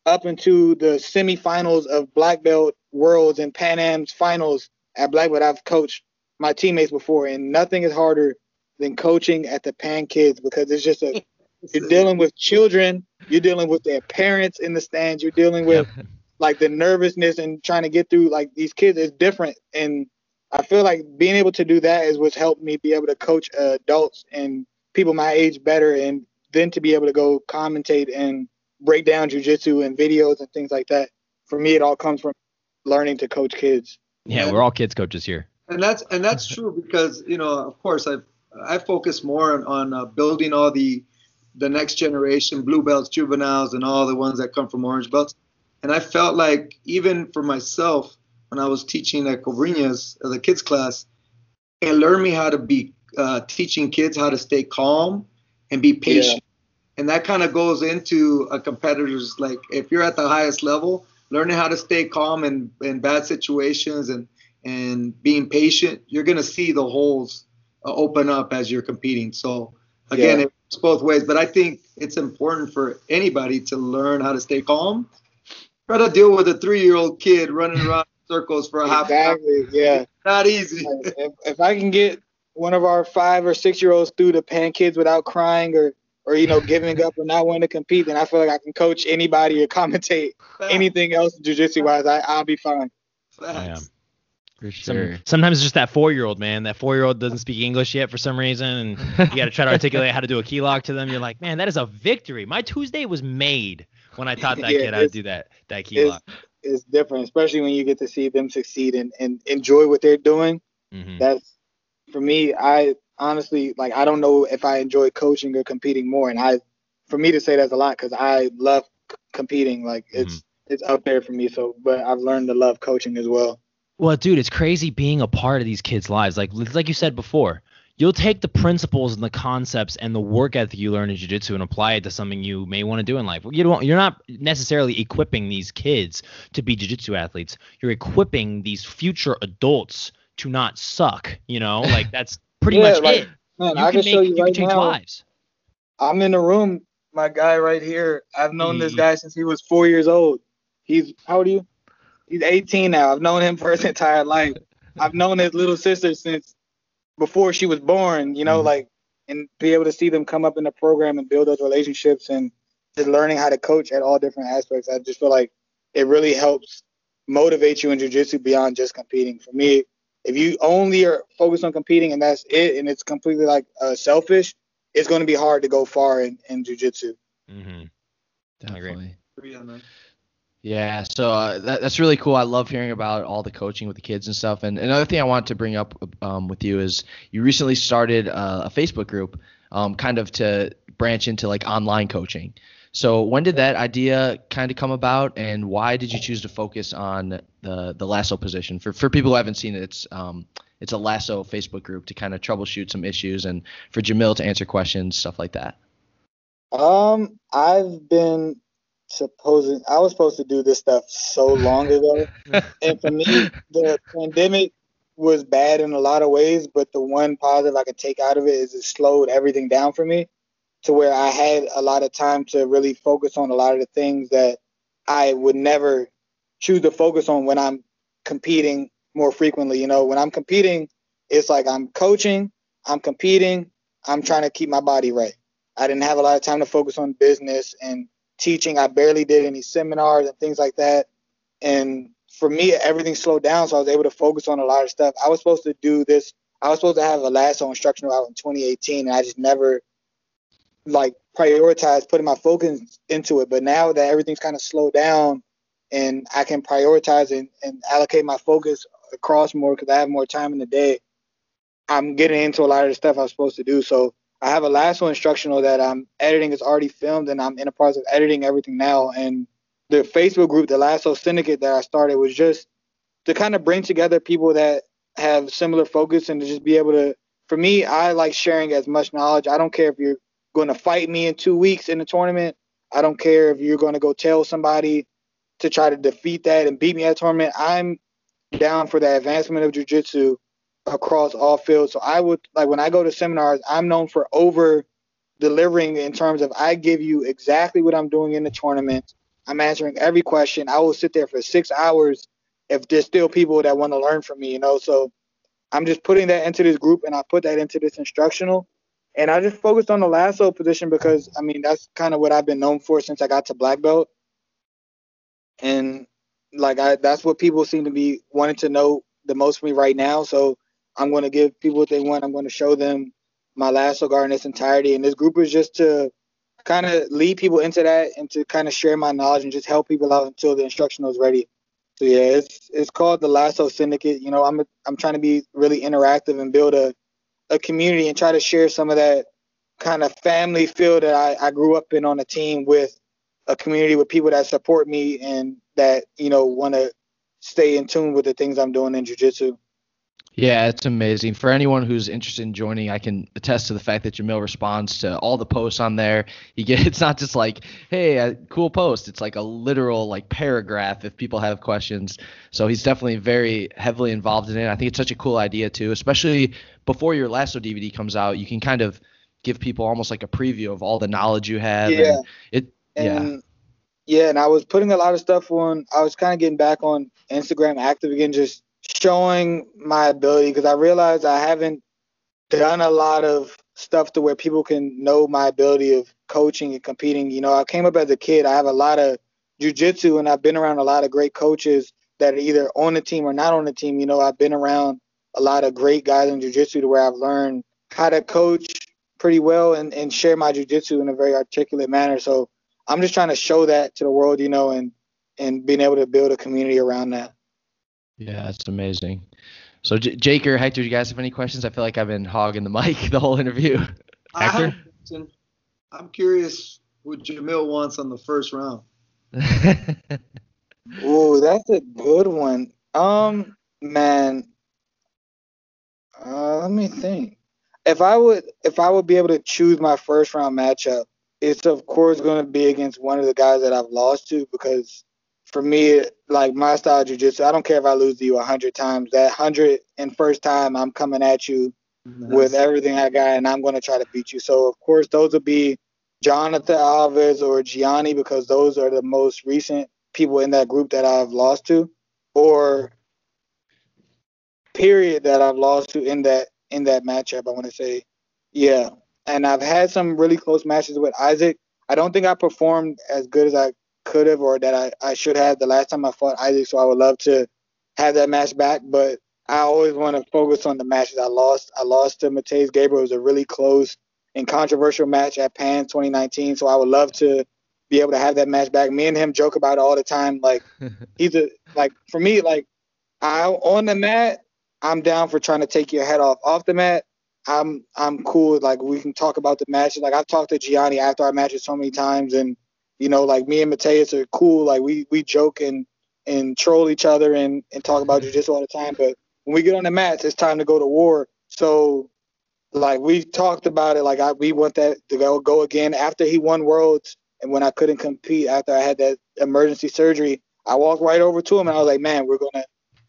up into the semifinals of black belt worlds and Pan Am's finals at black belt. I've coached my teammates before, and nothing is harder than coaching at the Pan Kids because it's just a you're dealing with children, you're dealing with their parents in the stands, you're dealing with like the nervousness and trying to get through like these kids is different. And I feel like being able to do that is what's helped me be able to coach uh, adults and people my age better and then to be able to go commentate and break down jujitsu and videos and things like that. For me, it all comes from learning to coach kids. Yeah, we're all kids coaches here. And that's and that's true because you know of course I I focus more on, on uh, building all the the next generation blue belts, juveniles, and all the ones that come from orange belts. And I felt like even for myself when I was teaching at Cobrinhas, uh, the kids class, it learned me how to be uh, teaching kids how to stay calm and be patient. Yeah. And that kind of goes into a competitor's like if you're at the highest level, learning how to stay calm in, in bad situations and and being patient, you're going to see the holes uh, open up as you're competing. So again, yeah. It's both ways, but I think it's important for anybody to learn how to stay calm. Try to deal with a three-year-old kid running around circles for a half exactly, hour. Yeah. Not easy. if, if I can get one of our five or six year olds through the pan kids without crying or or you know giving up or not wanting to compete, then I feel like I can coach anybody or commentate anything else jiu-jitsu wise. I I'll be fine. Facts. For sure. Some, sometimes it's just that four year old man. That four year old doesn't speak English yet for some reason, and you got to try to articulate how to do a key lock to them. You're like, man, that is a victory. My Tuesday was made when I taught that yeah, kid how to do that that key it's, lock. It's different, especially when you get to see them succeed and, and enjoy what they're doing. Mm-hmm. That's for me. I honestly like. I don't know if I enjoy coaching or competing more, and I, for me to say that's a lot because I love c- competing. Like it's mm-hmm. it's up there for me. So, but I've learned to love coaching as well. Well, dude, it's crazy being a part of these kids' lives. Like like you said before, you'll take the principles and the concepts and the work ethic you learn in jiu-jitsu and apply it to something you may want to do in life. You don't you're not necessarily equipping these kids to be jiu-jitsu athletes. You're equipping these future adults to not suck, you know? Like that's pretty yeah, much like, it. Man, you I can, can show make, you right change now, lives. I'm in the room, my guy right here. I've known mm. this guy since he was 4 years old. He's how old are you? He's 18 now. I've known him for his entire life. I've known his little sister since before she was born, you know, mm-hmm. like and be able to see them come up in the program and build those relationships and just learning how to coach at all different aspects. I just feel like it really helps motivate you in jiu-jitsu beyond just competing. For me, if you only are focused on competing and that's it, and it's completely like uh, selfish, it's going to be hard to go far in, in jiu-jitsu. Mm-hmm. Definitely. Yeah, so uh, that, that's really cool. I love hearing about all the coaching with the kids and stuff. And another thing I wanted to bring up um, with you is you recently started uh, a Facebook group, um, kind of to branch into like online coaching. So when did that idea kind of come about, and why did you choose to focus on the the lasso position? For for people who haven't seen it, it's um it's a lasso Facebook group to kind of troubleshoot some issues, and for Jamil to answer questions, stuff like that. Um, I've been supposed I was supposed to do this stuff so long ago, and for me, the pandemic was bad in a lot of ways. But the one positive I could take out of it is it slowed everything down for me, to where I had a lot of time to really focus on a lot of the things that I would never choose to focus on when I'm competing more frequently. You know, when I'm competing, it's like I'm coaching, I'm competing, I'm trying to keep my body right. I didn't have a lot of time to focus on business and teaching. I barely did any seminars and things like that. And for me, everything slowed down, so I was able to focus on a lot of stuff. I was supposed to do this. I was supposed to have a lasso instructional out in 2018, and I just never like prioritized putting my focus into it. But now that everything's kind of slowed down, and I can prioritize and, and allocate my focus across more because I have more time in the day, I'm getting into a lot of the stuff I was supposed to do. So I have a lasso instructional that I'm editing. It's already filmed, and I'm in the process of editing everything now. And the Facebook group, the Lasso Syndicate that I started, was just to kind of bring together people that have similar focus and to just be able to. For me, I like sharing as much knowledge. I don't care if you're going to fight me in two weeks in the tournament. I don't care if you're going to go tell somebody to try to defeat that and beat me at a tournament. I'm down for the advancement of jujitsu across all fields. So I would like when I go to seminars, I'm known for over delivering in terms of I give you exactly what I'm doing in the tournament. I'm answering every question. I will sit there for six hours if there's still people that want to learn from me, you know. So I'm just putting that into this group and I put that into this instructional. And I just focused on the lasso position because I mean that's kind of what I've been known for since I got to black belt. And like I that's what people seem to be wanting to know the most from me right now. So I'm going to give people what they want. I'm going to show them my lasso guard in its entirety. And this group is just to kind of lead people into that and to kind of share my knowledge and just help people out until the instructional is ready. So yeah, it's it's called the Lasso Syndicate. You know, I'm I'm trying to be really interactive and build a a community and try to share some of that kind of family feel that I, I grew up in on a team with a community with people that support me and that you know want to stay in tune with the things I'm doing in jiu-jitsu. Yeah, it's amazing. For anyone who's interested in joining, I can attest to the fact that Jamil responds to all the posts on there. He get it's not just like, "Hey, a cool post." It's like a literal like paragraph if people have questions. So he's definitely very heavily involved in it. I think it's such a cool idea too, especially before your Lasso DVD comes out. You can kind of give people almost like a preview of all the knowledge you have. Yeah. And it. And, yeah. Yeah, and I was putting a lot of stuff on. I was kind of getting back on Instagram active again, just showing my ability because I realized I haven't done a lot of stuff to where people can know my ability of coaching and competing. You know, I came up as a kid. I have a lot of jujitsu and I've been around a lot of great coaches that are either on the team or not on the team. You know, I've been around a lot of great guys in jujitsu to where I've learned how to coach pretty well and, and share my jujitsu in a very articulate manner. So I'm just trying to show that to the world, you know, and and being able to build a community around that. Yeah, that's amazing. So, J- Jake or Hector, do you guys have any questions? I feel like I've been hogging the mic the whole interview. Hector? I'm curious what Jamil wants on the first round. oh, that's a good one. Um, man, uh, let me think. if I would if I would be able to choose my first round matchup, it's of course going to be against one of the guys that I've lost to because for me, like my style of jiu-jitsu, I don't care if I lose to you a hundred times. That hundred and first time, I'm coming at you nice. with everything I got, and I'm going to try to beat you. So of course, those would be Jonathan Alves or Gianni because those are the most recent people in that group that I've lost to, or period that I've lost to in that in that matchup. I want to say, yeah. And I've had some really close matches with Isaac. I don't think I performed as good as I could have or that I, I should have the last time I fought Isaac. So I would love to have that match back. But I always want to focus on the matches I lost. I lost to Mateus Gabriel. It was a really close and controversial match at Pan 2019. So I would love to be able to have that match back. Me and him joke about it all the time. Like he's a like for me, like I on the mat, I'm down for trying to take your head off. Off the mat, I'm I'm cool. Like we can talk about the matches. Like I've talked to Gianni after our matches so many times, and you know, like me and Mateus are cool. Like we we joke and and troll each other and and talk about jiu-jitsu all the time. But when we get on the mats, it's time to go to war. So like we talked about it. Like I we want that to go go again after he won worlds and when I couldn't compete after I had that emergency surgery. I walked right over to him and I was like, man, we're gonna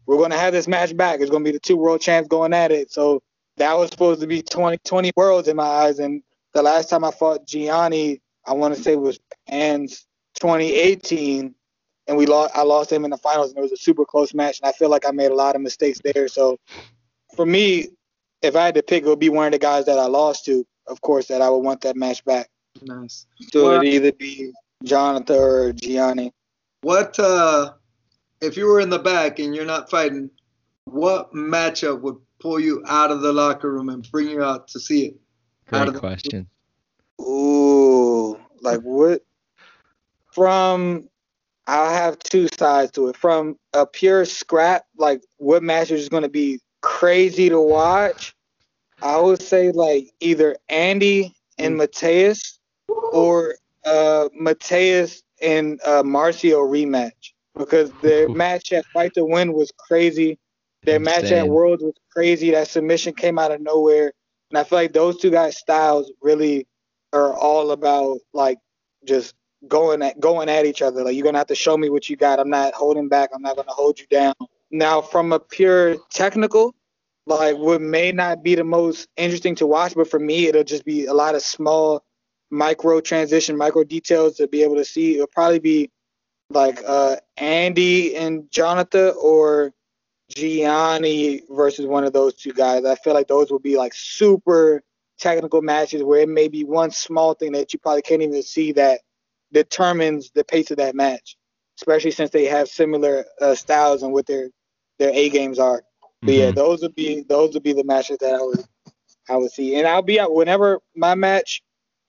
we're gonna have this match back. It's gonna be the two world champs going at it. So that was supposed to be 20, 20 worlds in my eyes. And the last time I fought Gianni, I want to say it was Pan's 2018, and we lost. I lost him in the finals, and it was a super close match. And I feel like I made a lot of mistakes there. So for me, if I had to pick, it would be one of the guys that I lost to. Of course, that I would want that match back. Nice. So well, it'd either be Jonathan or Gianni. What uh, if you were in the back and you're not fighting? What matchup would pull you out of the locker room and bring you out to see it? Great question. Ooh, like what? From I have two sides to it. From a pure scrap, like what match is going to be crazy to watch? I would say like either Andy and mm. Mateus or uh, Mateus and uh, Marcio rematch because their match at Fight to Win was crazy. Their match at Worlds was crazy. That submission came out of nowhere, and I feel like those two guys' styles really are all about like just going at going at each other. Like you're gonna have to show me what you got. I'm not holding back. I'm not gonna hold you down. Now, from a pure technical, like what may not be the most interesting to watch, but for me, it'll just be a lot of small micro transition, micro details to be able to see. It'll probably be like uh, Andy and Jonathan or Gianni versus one of those two guys. I feel like those will be like super technical matches where it may be one small thing that you probably can't even see that determines the pace of that match, especially since they have similar uh, styles and what their their A games are. But mm-hmm. yeah, those would be those would be the matches that I would I would see, and I'll be out whenever my match.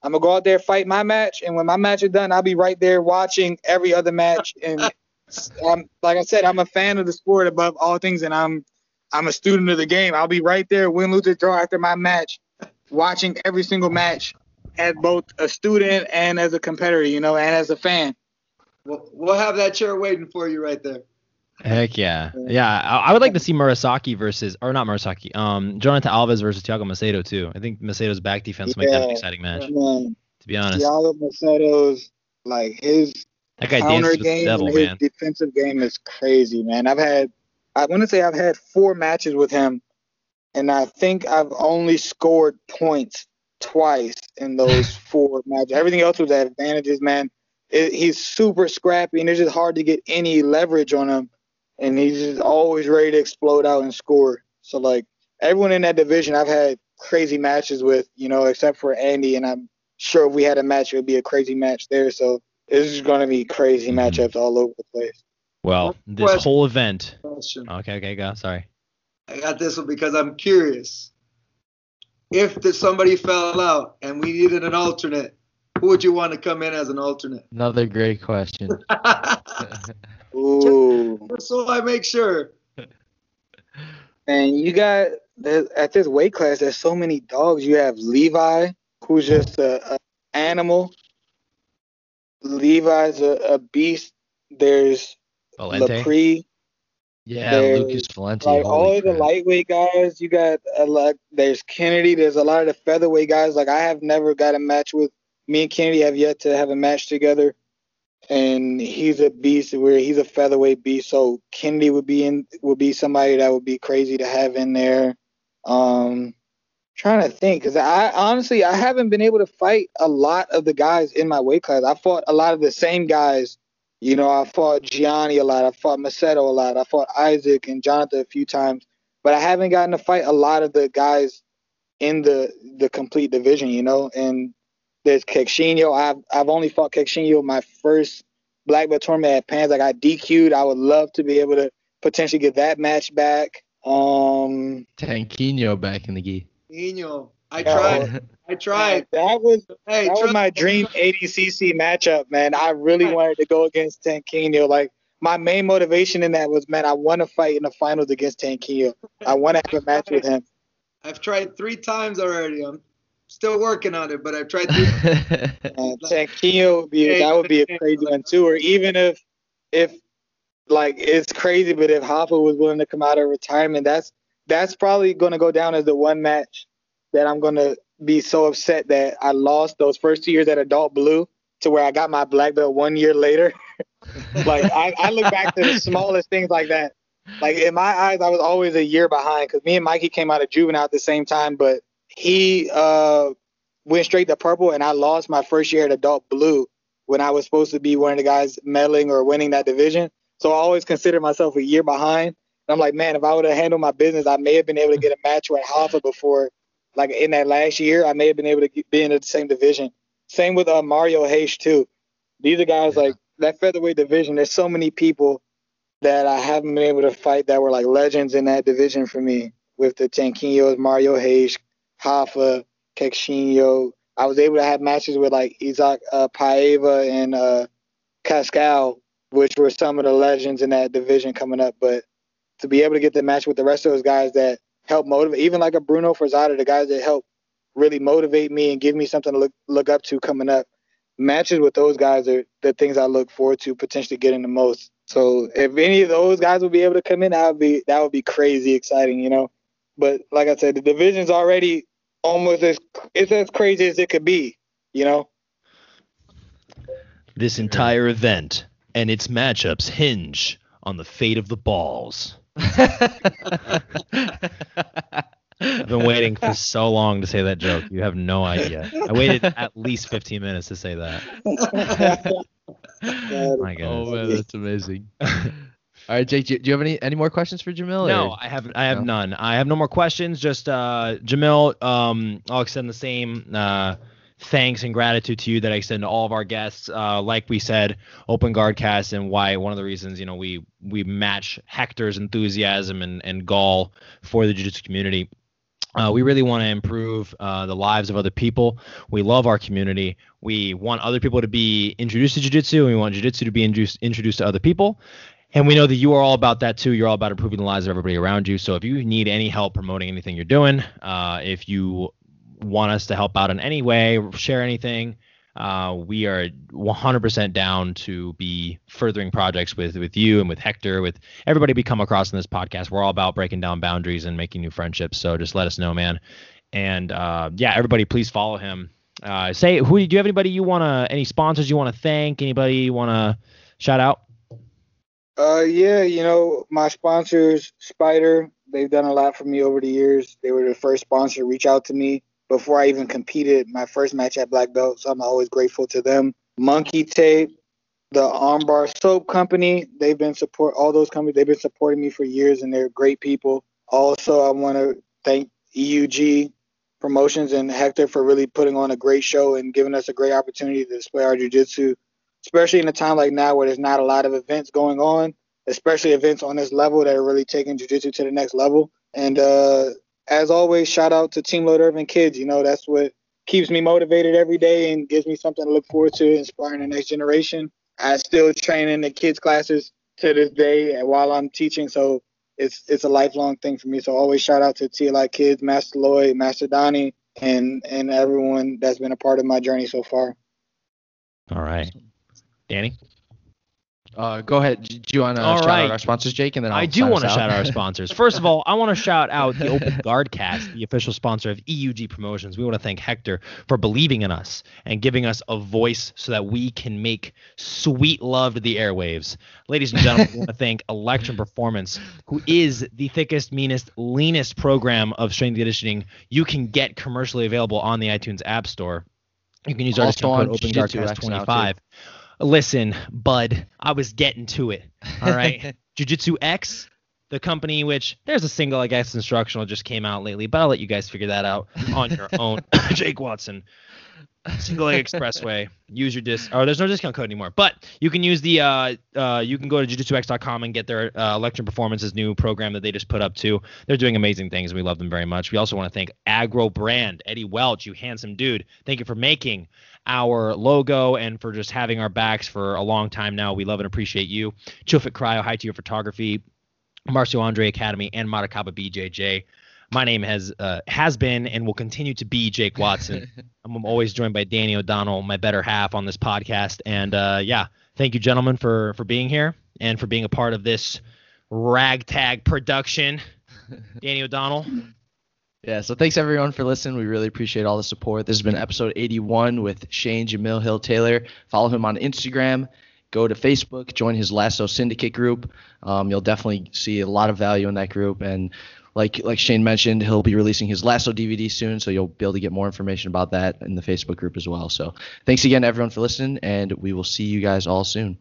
I'm gonna go out there fight my match, and when my match is done, I'll be right there watching every other match. And I'm, like I said, I'm a fan of the sport above all things, and I'm I'm a student of the game. I'll be right there, win, lose, or draw after my match, watching every single match as both a student and as a competitor, you know, and as a fan. We'll, we'll have that chair waiting for you right there. Heck yeah, yeah. I, I, would like to see Murasaki versus, or not Murasaki, um, Jonathan Alves versus Thiago Macedo too. I think Macedo's back defense yeah, might be an exciting match. Man. To be honest, Thiago Macedo's like his that guy counter game devil, and his man. defensive game is crazy, man. I've had, I want to say I've had four matches with him and I think I've only scored points twice in those four matches. Everything else was advantages, man. It, he's super scrappy, and it's just hard to get any leverage on him. And he's just always ready to explode out and score. So like everyone in that division, I've had crazy matches with, you know, except for Andy, and I'm sure if we had a match, it would be a crazy match there. So it's just going to be crazy mm-hmm. matchups all over the place. Well, this Question. whole event. Question. Okay, okay, go. Sorry. I got this one because I'm curious. If somebody fell out and we needed an alternate, who would you want to come in as an alternate? Another great question. Ooh. So I make sure. And you got at this weight class, there's so many dogs. You have Levi, who's just a, a animal. Levi's a, a beast. There's Valente. Lepri. Yeah, there's, Lucas Valenti. Like all of the lightweight guys, you got a lot. There's Kennedy. There's a lot of the featherweight guys. Like I have never got a match with me and Kennedy have yet to have a match together, and he's a beast. Where he's a featherweight beast. So Kennedy would be in would be somebody that would be crazy to have in there. Um, trying to think because I honestly I haven't been able to fight a lot of the guys in my weight class. I fought a lot of the same guys you know, I fought Gianni a lot. I fought Macedo a lot. I fought Isaac and Jonathan a few times, but I haven't gotten to fight a lot of the guys in the the complete division. You know, and there's Queixinho. I've I've only fought Queixinho my first black belt tournament at Pans. I got DQ'd. I would love to be able to potentially get that match back. Um, Tanquinho back in the gi. Tanquinho. I tried. I tried. That was hey, that was my dream ADCC matchup, man. I really wanted to go against Tanquinho. Like my main motivation in that was, man, I want to fight in the finals against Tanquinho. I want to have a match with him. I've tried three times already. I'm still working on it, but I've tried three. uh, Tanquinho would be that would be a crazy one too. Or even if if like it's crazy, but if Hoffa was willing to come out of retirement, that's that's probably going to go down as the one match that I'm gonna be so upset that I lost those first two years at Adult Blue to where I got my black belt one year later. like I, I look back to the smallest things like that. Like in my eyes, I was always a year behind because me and Mikey came out of juvenile at the same time, but he uh, went straight to purple, and I lost my first year at Adult Blue when I was supposed to be one of the guys medaling or winning that division. So I always considered myself a year behind. And I'm like, man, if I would have handled my business, I may have been able to get a match with Hoffa before like in that last year, I may have been able to be in the same division. Same with uh, Mario Reis too. These are guys yeah. like that featherweight division. There's so many people that I haven't been able to fight that were like legends in that division for me. With the Tanquinhos, Mario Reis, Hoffa, Queixinho. I was able to have matches with like Isaac uh, Paiva and uh, Cascal, which were some of the legends in that division coming up. But to be able to get the match with the rest of those guys that help motivate, even like a Bruno Frazatto, the guys that help really motivate me and give me something to look look up to coming up. Matches with those guys are the things I look forward to potentially getting the most. So if any of those guys would be able to come in, that would be that would be crazy exciting, you know. But like I said, the division's already almost as it's as crazy as it could be, you know. This entire event and its matchups hinge on the fate of the balls. I've been waiting for so long to say that joke. You have no idea. I waited at least 15 minutes to say that. My goodness. Oh man, that's amazing. All right, Jake, do you have any any more questions for Jamil? No, I have I have no? none. I have no more questions. Just uh, Jamil, um, I'll extend the same uh, thanks and gratitude to you that I extend to all of our guests. Uh, like we said, Open Guard Cast, and why one of the reasons you know we we match Hector's enthusiasm and and gall for the jiu-jitsu community. Uh, we really want to improve uh, the lives of other people. We love our community. We want other people to be introduced to jiu-jitsu, and we want jiu-jitsu to be introduced, introduced to other people. And we know that you are all about that too. You're all about improving the lives of everybody around you. So if you need any help promoting anything you're doing, uh, if you want us to help out in any way, share anything, uh, we are 100% down to be furthering projects with with you and with Hector, with everybody we come across in this podcast. We're all about breaking down boundaries and making new friendships. So just let us know, man. And uh, yeah, everybody, please follow him. Uh, say who do you have anybody you want to any sponsors you want to thank? Anybody you want to shout out? Uh, yeah, you know my sponsors, Spider. They've done a lot for me over the years. They were the first sponsor to reach out to me before I even competed my first match at Black Belt. So I'm always grateful to them. Monkey Tape, the Armbar Soap Company, they've been support all those companies. They've been supporting me for years, and they're great people. Also, I want to thank EUG Promotions and Hector for really putting on a great show and giving us a great opportunity to display our jiu-jitsu, especially in a time like now where there's not a lot of events going on, especially events on this level that are really taking jiu-jitsu to the next level. And uh, as always, shout out to Team Lloyd Irvin kids. You know, that's what keeps me motivated every day and gives me something to look forward to, inspiring the next generation. I still train in the kids classes to this day and while I'm teaching, so it's it's a lifelong thing for me. So always shout out to TLI kids, Master Lloyd, Master Donnie, and and everyone that's been a part of my journey so far. All right, Danny. Uh, go ahead. Do you want to shout right. out our sponsors, Jake? And then I'll i do want to shout out our sponsors. First of all, I want to shout out the Open Guard Cast, the official sponsor of EUG Promotions. We want to thank Hector for believing in us and giving us a voice so that we can make sweet love to the airwaves. Ladies and gentlemen, we want to thank Electrum Performance, who is the thickest, meanest, leanest program of strength conditioning you can get commercially available on the iTunes App Store. You can use our discount code OpenGuardCast25 listen, bud, I was getting to it. All right. Jiu-Jitsu X, the company which there's a single, I guess, instructional just came out lately, but I'll let you guys figure that out on your own. Jake Watson. Single Leg Expressway. Use your disc. Oh, there's no discount code anymore, but you can use the. Uh, uh, you can go to jujitsux.com and get their uh, Electrum Performance's new program that they just put up too. They're doing amazing things, and we love them very much. We also want to thank Agro Brand, Eddie Welch, you handsome dude. Thank you for making our logo and for just having our backs for a long time now. We love and appreciate you. Chilfit Cryo, High Tier Photography, Marcio Andre Academy, and Matakaba BJJ. My name has uh, has been and will continue to be Jake Watson. I'm always joined by Danny O'Donnell, my better half on this podcast. And uh, yeah, thank you, gentlemen, for for being here and for being a part of this ragtag production. Danny O'Donnell, yeah, so thanks everyone for listening. We really appreciate all the support. This has been episode 81 with Shane Jamil Hill Taylor. Follow him on Instagram. Go to Facebook, join his Lasso Syndicate group. Um, you'll definitely see a lot of value in that group. And like like Shane mentioned, he'll be releasing his Lasso DVD soon, so you'll be able to get more information about that in the Facebook group as well. So thanks again everyone for listening, and we will see you guys all soon.